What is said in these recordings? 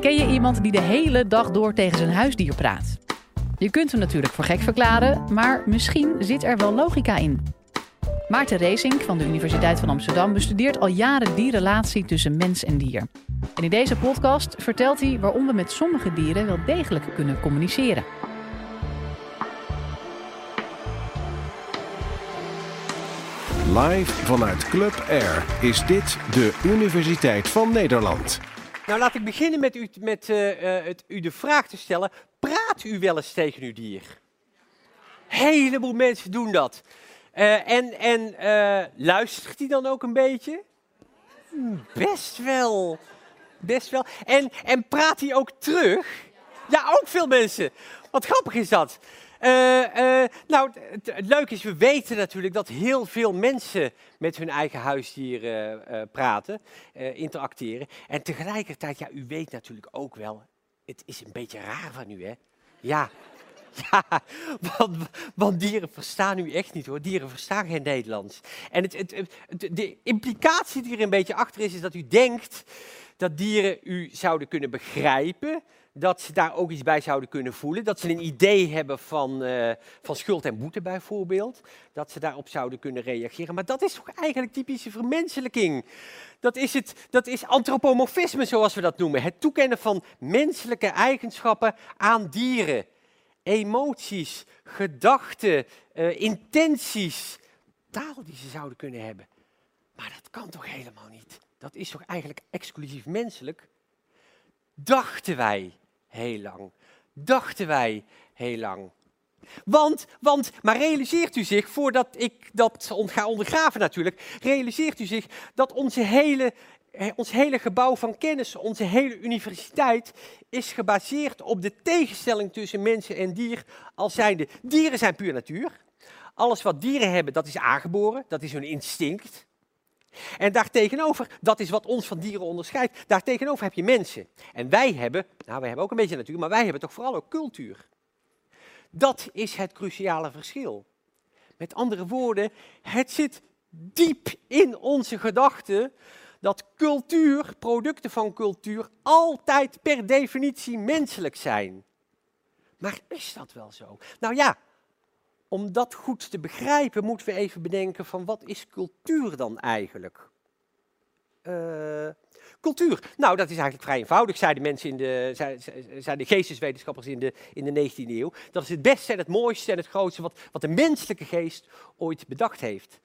Ken je iemand die de hele dag door tegen zijn huisdier praat? Je kunt hem natuurlijk voor gek verklaren, maar misschien zit er wel logica in. Maarten Racing van de Universiteit van Amsterdam bestudeert al jaren die relatie tussen mens en dier. En in deze podcast vertelt hij waarom we met sommige dieren wel degelijk kunnen communiceren. Live vanuit Club Air is dit de Universiteit van Nederland. Nou, laat ik beginnen met, u, met uh, uh, het, u de vraag te stellen: praat u wel eens tegen uw dier? Heleboel mensen doen dat. Uh, en en luistert hij dan ook een beetje? Hmm, best wel. Best wel. En, en praat hij ook terug? Ja, ook veel mensen. Wat grappig is dat. Uh, uh, nou, het, leuke is, we weten natuurlijk dat heel veel mensen met hun eigen huisdieren uh, praten, interacteren. En tegelijkertijd, ja, u weet natuurlijk ook wel, het is een beetje raar van u, hè? Ja, ja, want, want, dieren verstaan u echt niet hoor. Dieren verstaan geen Nederlands. En het, het, de implicatie die er een beetje achter is, is dat u denkt dat dieren u zouden kunnen begrijpen dat ze daar ook iets bij zouden kunnen voelen. Dat ze een idee hebben van, uh, van schuld en boete bijvoorbeeld. Dat ze daarop zouden kunnen reageren. Maar dat is toch eigenlijk typische vermenselijking. Dat is, het, dat is antropomorfisme zoals we dat noemen. Het toekennen van menselijke eigenschappen aan dieren. Emoties, gedachten, uh, intenties. Taal die ze zouden kunnen hebben. Maar dat kan toch helemaal niet? Dat is toch eigenlijk exclusief menselijk? Dachten wij heel lang. Dachten wij heel lang. Want, want, maar realiseert u zich, voordat ik dat ga ondergraven natuurlijk, realiseert u zich dat onze hele, ons hele gebouw van kennis, onze hele universiteit, is gebaseerd op de tegenstelling tussen mensen en dier als zijnde. Dieren zijn puur natuur. Alles wat dieren hebben, dat is aangeboren, dat is hun instinct. En daartegenover, dat is wat ons van dieren onderscheidt, daartegenover heb je mensen. En wij hebben, nou wij hebben ook een beetje natuur, maar wij hebben toch vooral ook cultuur. Dat is het cruciale verschil. Met andere woorden, het zit diep in onze gedachten dat cultuur, producten van cultuur, altijd per definitie menselijk zijn. Maar is dat wel zo? Nou ja, om dat goed te begrijpen, moeten we even bedenken van wat is cultuur dan eigenlijk? Uh, Cultuur. Nou, dat is eigenlijk vrij eenvoudig, zeiden mensen in de, zeiden de geesteswetenschappers in de, in de 19e eeuw. Dat is het beste en het mooiste en het grootste wat, wat de menselijke geest ooit bedacht heeft.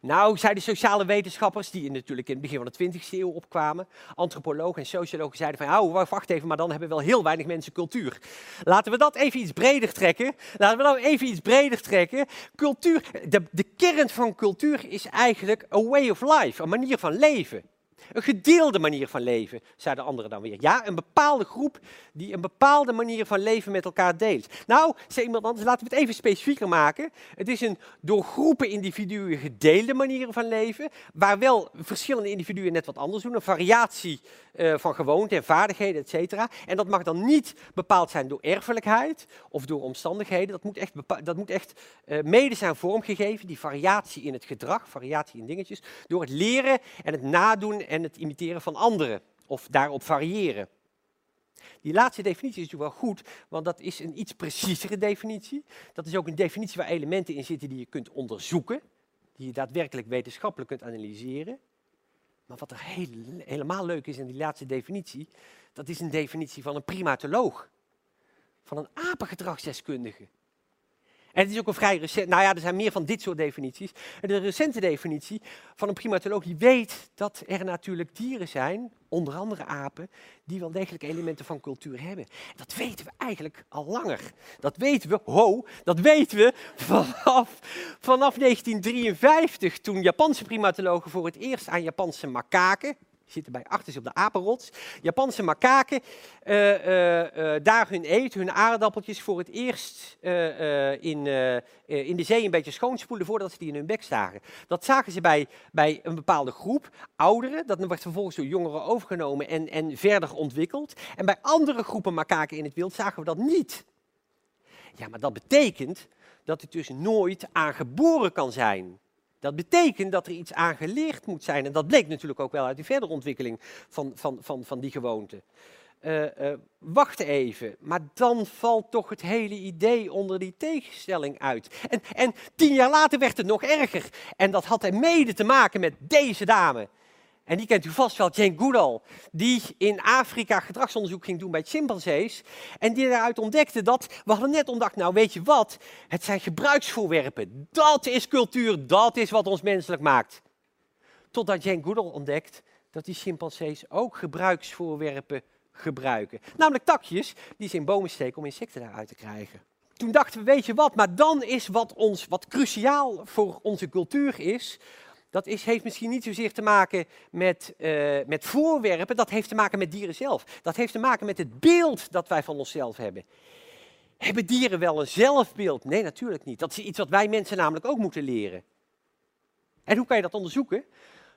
Nou, zeiden sociale wetenschappers, die natuurlijk in het begin van de 20e eeuw opkwamen, antropologen en sociologen zeiden van, oh, wacht even, maar dan hebben we wel heel weinig mensen cultuur. Laten we dat even iets breder trekken. Laten we nou even iets breder trekken. Cultuur, de, de kern van cultuur is eigenlijk a way of life, een manier van leven. Een gedeelde manier van leven, zeiden anderen dan weer. Ja, een bepaalde groep die een bepaalde manier van leven met elkaar deelt. Nou, zei iemand anders, laten we het even specifieker maken. Het is een door groepen individuen gedeelde manier van leven, waar wel verschillende individuen net wat anders doen. Een variatie uh, van gewoonten en vaardigheden, et. En dat mag dan niet bepaald zijn door erfelijkheid of door omstandigheden. Dat moet echt, dat moet echt uh, mede zijn vormgegeven, die variatie in het gedrag, variatie in dingetjes, door het leren en het nadoen en het imiteren van anderen. Of daarop variëren. Die laatste definitie is natuurlijk wel goed, want dat is een iets preciezere definitie. Dat is ook een definitie waar elementen in zitten die je kunt onderzoeken, die je daadwerkelijk wetenschappelijk kunt analyseren. Maar wat er heel, helemaal leuk is in die laatste definitie, dat is een definitie van een primatoloog. Van een apengedragsdeskundige. Het is ook een vrij recent, nou ja, er zijn meer van dit soort definities. De recente definitie van een primatoloog die weet dat er natuurlijk dieren zijn, onder andere apen, die wel degelijk elementen van cultuur hebben. Dat weten we eigenlijk al langer. Dat weten we, ho, dat weten we vanaf, vanaf 1953, toen Japanse primatologen voor het eerst aan Japanse makaken, zitten bij achters op de apenrots. Japanse makaken, uh, uh, daar hun eten, hun aardappeltjes voor het eerst in, in de zee een beetje schoonspoelen voordat ze die in hun bek zagen. Dat zagen ze bij, bij een bepaalde groep, ouderen. Dat werd vervolgens door jongeren overgenomen en, en verder ontwikkeld. En bij andere groepen makaken in het wild zagen we dat niet. Ja, maar dat betekent dat het dus nooit aangeboren kan zijn. Dat betekent dat er iets aangeleerd moet zijn. En dat bleek natuurlijk ook wel uit de verdere ontwikkeling van, van, van, van die gewoonte. uh, wacht even, maar dan valt toch het hele idee onder die tegenstelling uit. En, en tien jaar later werd het nog erger. En dat had er mede te maken met deze dame. En die kent u vast wel, Jane Goodall, die in Afrika gedragsonderzoek ging doen bij chimpansees. En die daaruit ontdekte dat, we hadden net ontdekt, nou weet je wat, het zijn gebruiksvoorwerpen. Dat is cultuur, dat is wat ons menselijk maakt. Totdat Jane Goodall ontdekt dat die chimpansees ook gebruiksvoorwerpen gebruiken. Namelijk takjes die ze in bomen steken om insecten daaruit te krijgen. Toen dachten we, weet je wat, maar dan is wat, ons, wat cruciaal voor onze cultuur is, dat is, heeft misschien niet zozeer te maken met, uh, met voorwerpen, dat heeft te maken met dieren zelf. Dat heeft te maken met het beeld dat wij van onszelf hebben. Hebben dieren wel een zelfbeeld? Nee, natuurlijk niet. Dat is iets wat wij mensen namelijk ook moeten leren. En hoe kan je dat onderzoeken?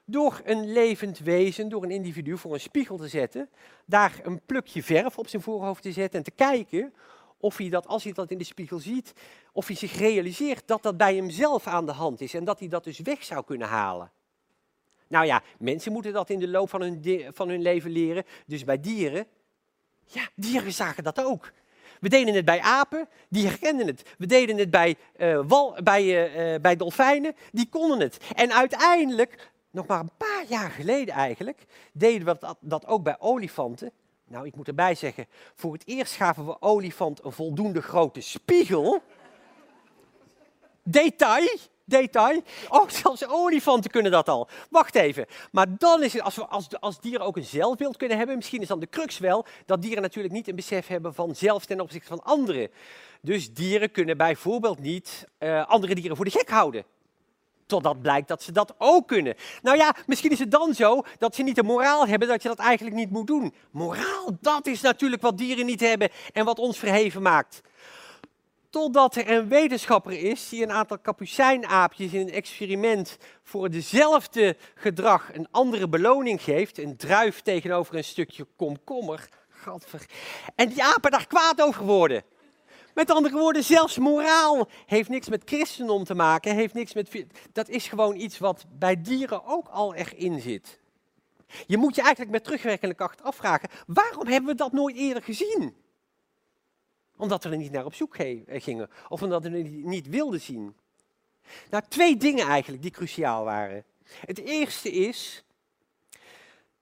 Door een levend wezen, door een individu voor een spiegel te zetten, daar een plukje verf op zijn voorhoofd te zetten en te kijken of hij dat, als hij dat in de spiegel ziet, of hij zich realiseert dat dat bij hemzelf aan de hand is en dat hij dat dus weg zou kunnen halen. Nou ja, mensen moeten dat in de loop van hun, van hun leven leren, dus bij dieren, ja, dieren zagen dat ook. We deden het bij apen, die herkenden het. We deden het bij, uh, wal, bij, uh, bij dolfijnen, die konden het. En uiteindelijk, nog maar een paar jaar geleden eigenlijk, deden we dat ook bij olifanten. Nou, ik moet erbij zeggen, voor het eerst gaven we olifant een voldoende grote spiegel. Detail, detail. Oh, zelfs olifanten kunnen dat al. Wacht even. Maar dan is het, als, we, als, als dieren ook een zelfbeeld kunnen hebben, misschien is dan de crux wel dat dieren natuurlijk niet een besef hebben van zelf ten opzichte van anderen. Dus dieren kunnen bijvoorbeeld niet uh, andere dieren voor de gek houden. Totdat blijkt dat ze dat ook kunnen. Nou ja, misschien is het dan zo dat ze niet de moraal hebben dat je dat eigenlijk niet moet doen. Moraal, dat is natuurlijk wat dieren niet hebben en wat ons verheven maakt. Totdat er een wetenschapper is die een aantal kapucijnaapjes in een experiment voor dezelfde gedrag een andere beloning geeft. Een druif tegenover een stukje komkommer. Gadver. En die apen daar kwaad over worden. Met andere woorden, zelfs moraal heeft niks met christendom te maken, heeft niks met. Dat is gewoon iets wat bij dieren ook al erin zit. Je moet je eigenlijk met terugwerkende kracht afvragen: waarom hebben we dat nooit eerder gezien? Omdat we er niet naar op zoek eh, gingen, of omdat we het niet wilden zien. Nou, twee dingen eigenlijk die cruciaal waren. Het eerste is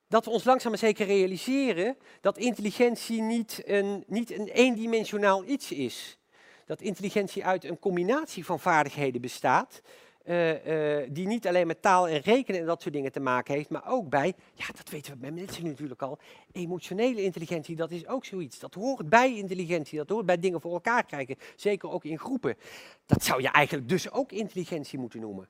dat we ons langzaam maar zeker realiseren dat intelligentie niet een, niet een eendimensionaal iets is. Dat intelligentie uit een combinatie van vaardigheden bestaat, uh, uh, die niet alleen met taal en rekenen en dat soort dingen te maken heeft, maar ook bij, ja dat weten we bij mensen natuurlijk al, emotionele intelligentie, dat is ook zoiets. Dat hoort bij intelligentie, dat hoort bij dingen voor elkaar krijgen, zeker ook in groepen. Dat zou je eigenlijk dus ook intelligentie moeten noemen.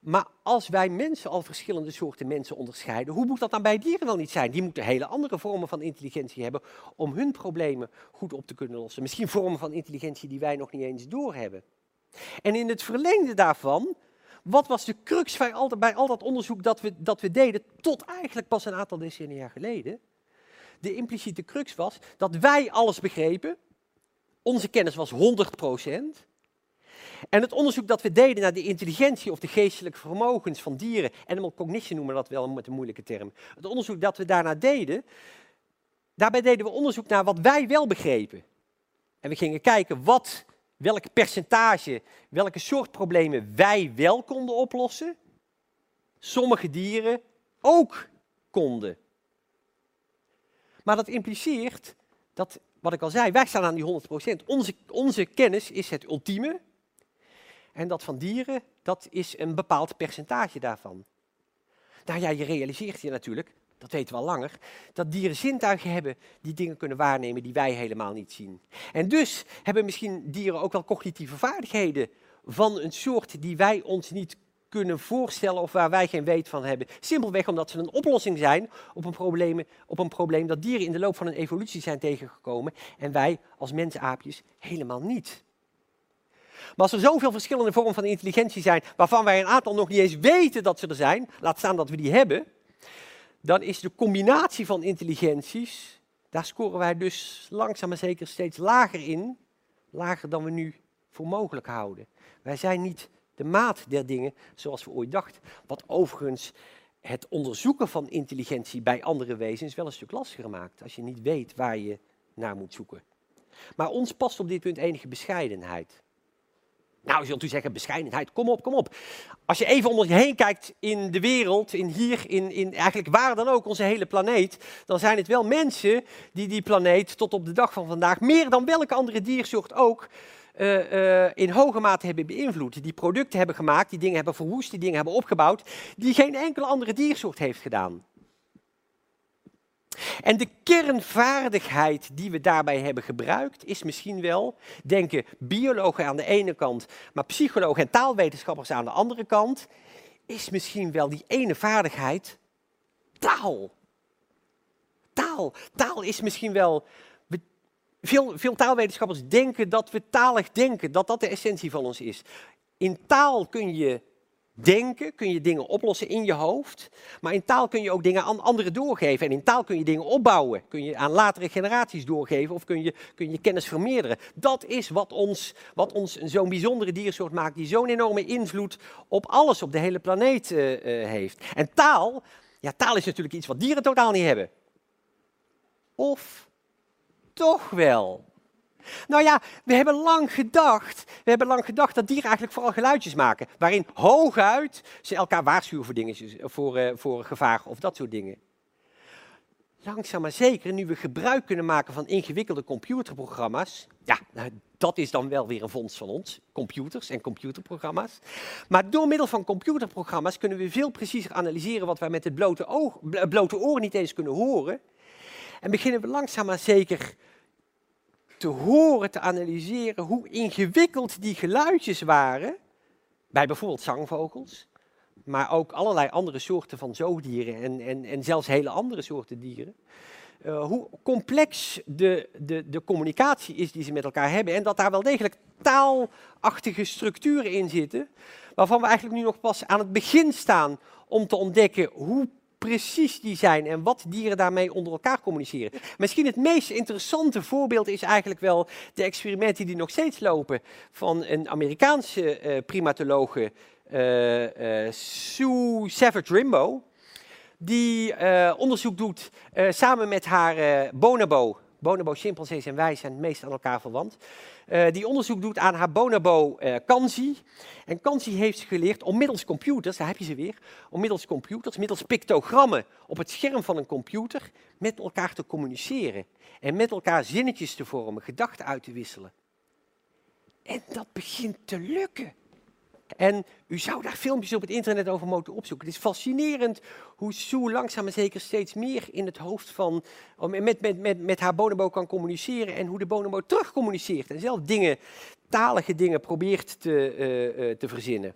Maar als wij mensen al verschillende soorten mensen onderscheiden, hoe moet dat dan bij dieren dan niet zijn? Die moeten hele andere vormen van intelligentie hebben om hun problemen goed op te kunnen lossen. Misschien vormen van intelligentie die wij nog niet eens doorhebben. En in het verlengde daarvan, wat was de crux bij al, bij al dat onderzoek dat we, dat we deden, tot eigenlijk pas een aantal decennia geleden? De impliciete crux was dat wij alles begrepen, onze kennis was 100 procent, en het onderzoek dat we deden naar de intelligentie of de geestelijke vermogens van dieren, animal cognition noemen we dat wel met een moeilijke term. Het onderzoek dat we daarna deden, daarbij deden we onderzoek naar wat wij wel begrepen. En we gingen kijken wat, welk percentage, welke soort problemen wij wel konden oplossen. Sommige dieren ook konden. Maar dat impliceert dat, wat ik al zei, wij staan aan die 100%. Onze, onze kennis is het ultieme. En dat van dieren, dat is een bepaald percentage daarvan. Nou ja, je realiseert je natuurlijk, dat weten we al langer, dat dieren zintuigen hebben die dingen kunnen waarnemen die wij helemaal niet zien. En dus hebben misschien dieren ook wel cognitieve vaardigheden van een soort die wij ons niet kunnen voorstellen of waar wij geen weet van hebben. Simpelweg omdat ze een oplossing zijn op een, probleem, op een probleem dat dieren in de loop van een evolutie zijn tegengekomen en wij als mensaapjes helemaal niet. Maar als er zoveel verschillende vormen van intelligentie zijn, waarvan wij een aantal nog niet eens weten dat ze er zijn, laat staan dat we die hebben, dan is de combinatie van intelligenties, daar scoren wij dus langzaam maar zeker steeds lager in, lager dan we nu voor mogelijk houden. Wij zijn niet de maat der dingen zoals we ooit dachten. Wat overigens het onderzoeken van intelligentie bij andere wezens wel een stuk lastiger maakt. Als je niet weet waar je naar moet zoeken. Maar ons past op dit punt enige bescheidenheid. Nou, zult u zeggen, bescheidenheid, kom op, kom op. Als je even om je heen kijkt in de wereld, in hier, in, in eigenlijk waar dan ook, onze hele planeet, dan zijn het wel mensen die die planeet tot op de dag van vandaag, meer dan welke andere diersoort ook, uh, uh, in hoge mate hebben beïnvloed. Die producten hebben gemaakt, die dingen hebben verwoest, die dingen hebben opgebouwd, die geen enkele andere diersoort heeft gedaan. En de kernvaardigheid die we daarbij hebben gebruikt, is misschien wel, denken biologen aan de ene kant, maar psychologen en taalwetenschappers aan de andere kant, is misschien wel die ene vaardigheid taal. Taal. Taal is misschien wel. Veel, veel taalwetenschappers denken dat we talig denken, dat dat de essentie van ons is. In taal kun je denken, kun je dingen oplossen in je hoofd. Maar in taal kun je ook dingen aan anderen doorgeven. En in taal kun je dingen opbouwen. Kun je aan latere generaties doorgeven of kun je, kun je kennis vermeerderen. Dat is wat ons, wat ons zo'n bijzondere diersoort maakt, die zo'n enorme invloed op alles op de hele planeet uh, uh, heeft. En taal, ja, taal is natuurlijk iets wat dieren totaal niet hebben. Of toch wel? Nou ja, we hebben lang gedacht, we hebben lang gedacht dat dieren eigenlijk vooral geluidjes maken. Waarin hooguit ze elkaar waarschuwen voor, dingetjes, voor, uh, voor gevaar of dat soort dingen. Langzaam maar zeker, nu we gebruik kunnen maken van ingewikkelde computerprogramma's. Ja, nou, dat is dan wel weer een vondst van ons, computers en computerprogramma's. Maar door middel van computerprogramma's kunnen we veel preciezer analyseren wat wij met het blote, oog, blote oor niet eens kunnen horen. En beginnen we langzaam maar zeker te horen, te analyseren hoe ingewikkeld die geluidjes waren. Bij bijvoorbeeld zangvogels, maar ook allerlei andere soorten van zoogdieren en, en, en zelfs hele andere soorten dieren. Uh, hoe complex de, de, de communicatie is die ze met elkaar hebben. En dat daar wel degelijk taalachtige structuren in zitten, waarvan we eigenlijk nu nog pas aan het begin staan om te ontdekken hoe precies die zijn en wat dieren daarmee onder elkaar communiceren. Misschien het meest interessante voorbeeld is eigenlijk wel de experimenten die nog steeds lopen van een Amerikaanse uh, primatologe, uh, Sue Savage Rimbo, die onderzoek doet samen met haar bonobo. Bonobo, chimpansees en wij zijn het meest aan elkaar verwant. Uh, die onderzoek doet aan haar bonobo uh, Kanzi. En Kanzi heeft geleerd om middels computers, daar heb je ze weer, om middels computers, middels pictogrammen op het scherm van een computer met elkaar te communiceren. En met elkaar zinnetjes te vormen, gedachten uit te wisselen. En dat begint te lukken. En u zou daar filmpjes op het internet over moeten opzoeken. Het is fascinerend hoe Sue langzaam maar zeker steeds meer in het hoofd van, met, met, met, met haar bonobo kan communiceren en hoe de bonobo terug communiceert. En zelf dingen, talige dingen probeert te, uh, uh, te verzinnen.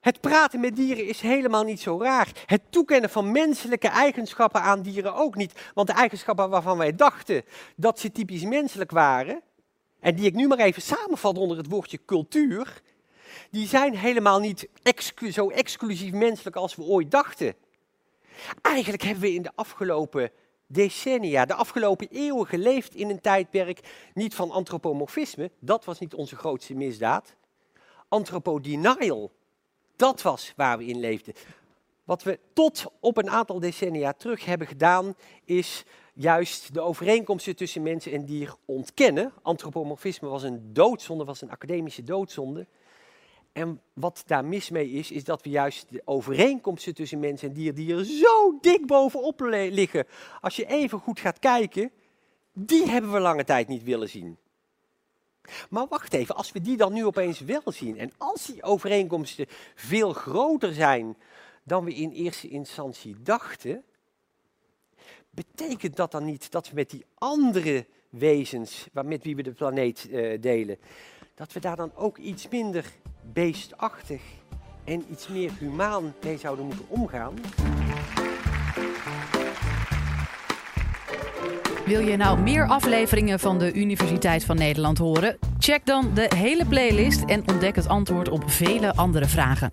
Het praten met dieren is helemaal niet zo raar. Het toekennen van menselijke eigenschappen aan dieren ook niet. Want de eigenschappen waarvan wij dachten dat ze typisch menselijk waren, en die ik nu maar even samenvat onder het woordje cultuur, die zijn helemaal niet zo exclusief menselijk als we ooit dachten. Eigenlijk hebben we in de afgelopen decennia, de afgelopen eeuwen geleefd in een tijdperk niet van antropomorfisme, dat was niet onze grootste misdaad. Anthropodenial, dat was waar we in leefden. Wat we tot op een aantal decennia terug hebben gedaan, is juist de overeenkomsten tussen mensen en dier ontkennen. Antropomorfisme was een doodzonde, was een academische doodzonde. En wat daar mis mee is, is dat we juist de overeenkomsten tussen mens en dier, die er zo dik bovenop liggen, als je even goed gaat kijken, die hebben we lange tijd niet willen zien. Maar wacht even, als we die dan nu opeens wel zien, en als die overeenkomsten veel groter zijn dan we in eerste instantie dachten, betekent dat dan niet dat we met die andere wezens, met wie we de planeet uh, delen, dat we daar dan ook iets minder beestachtig en iets meer humaan mee zouden moeten omgaan. Wil je nou meer afleveringen van de Universiteit van Nederland horen? Check dan de hele playlist en ontdek het antwoord op vele andere vragen.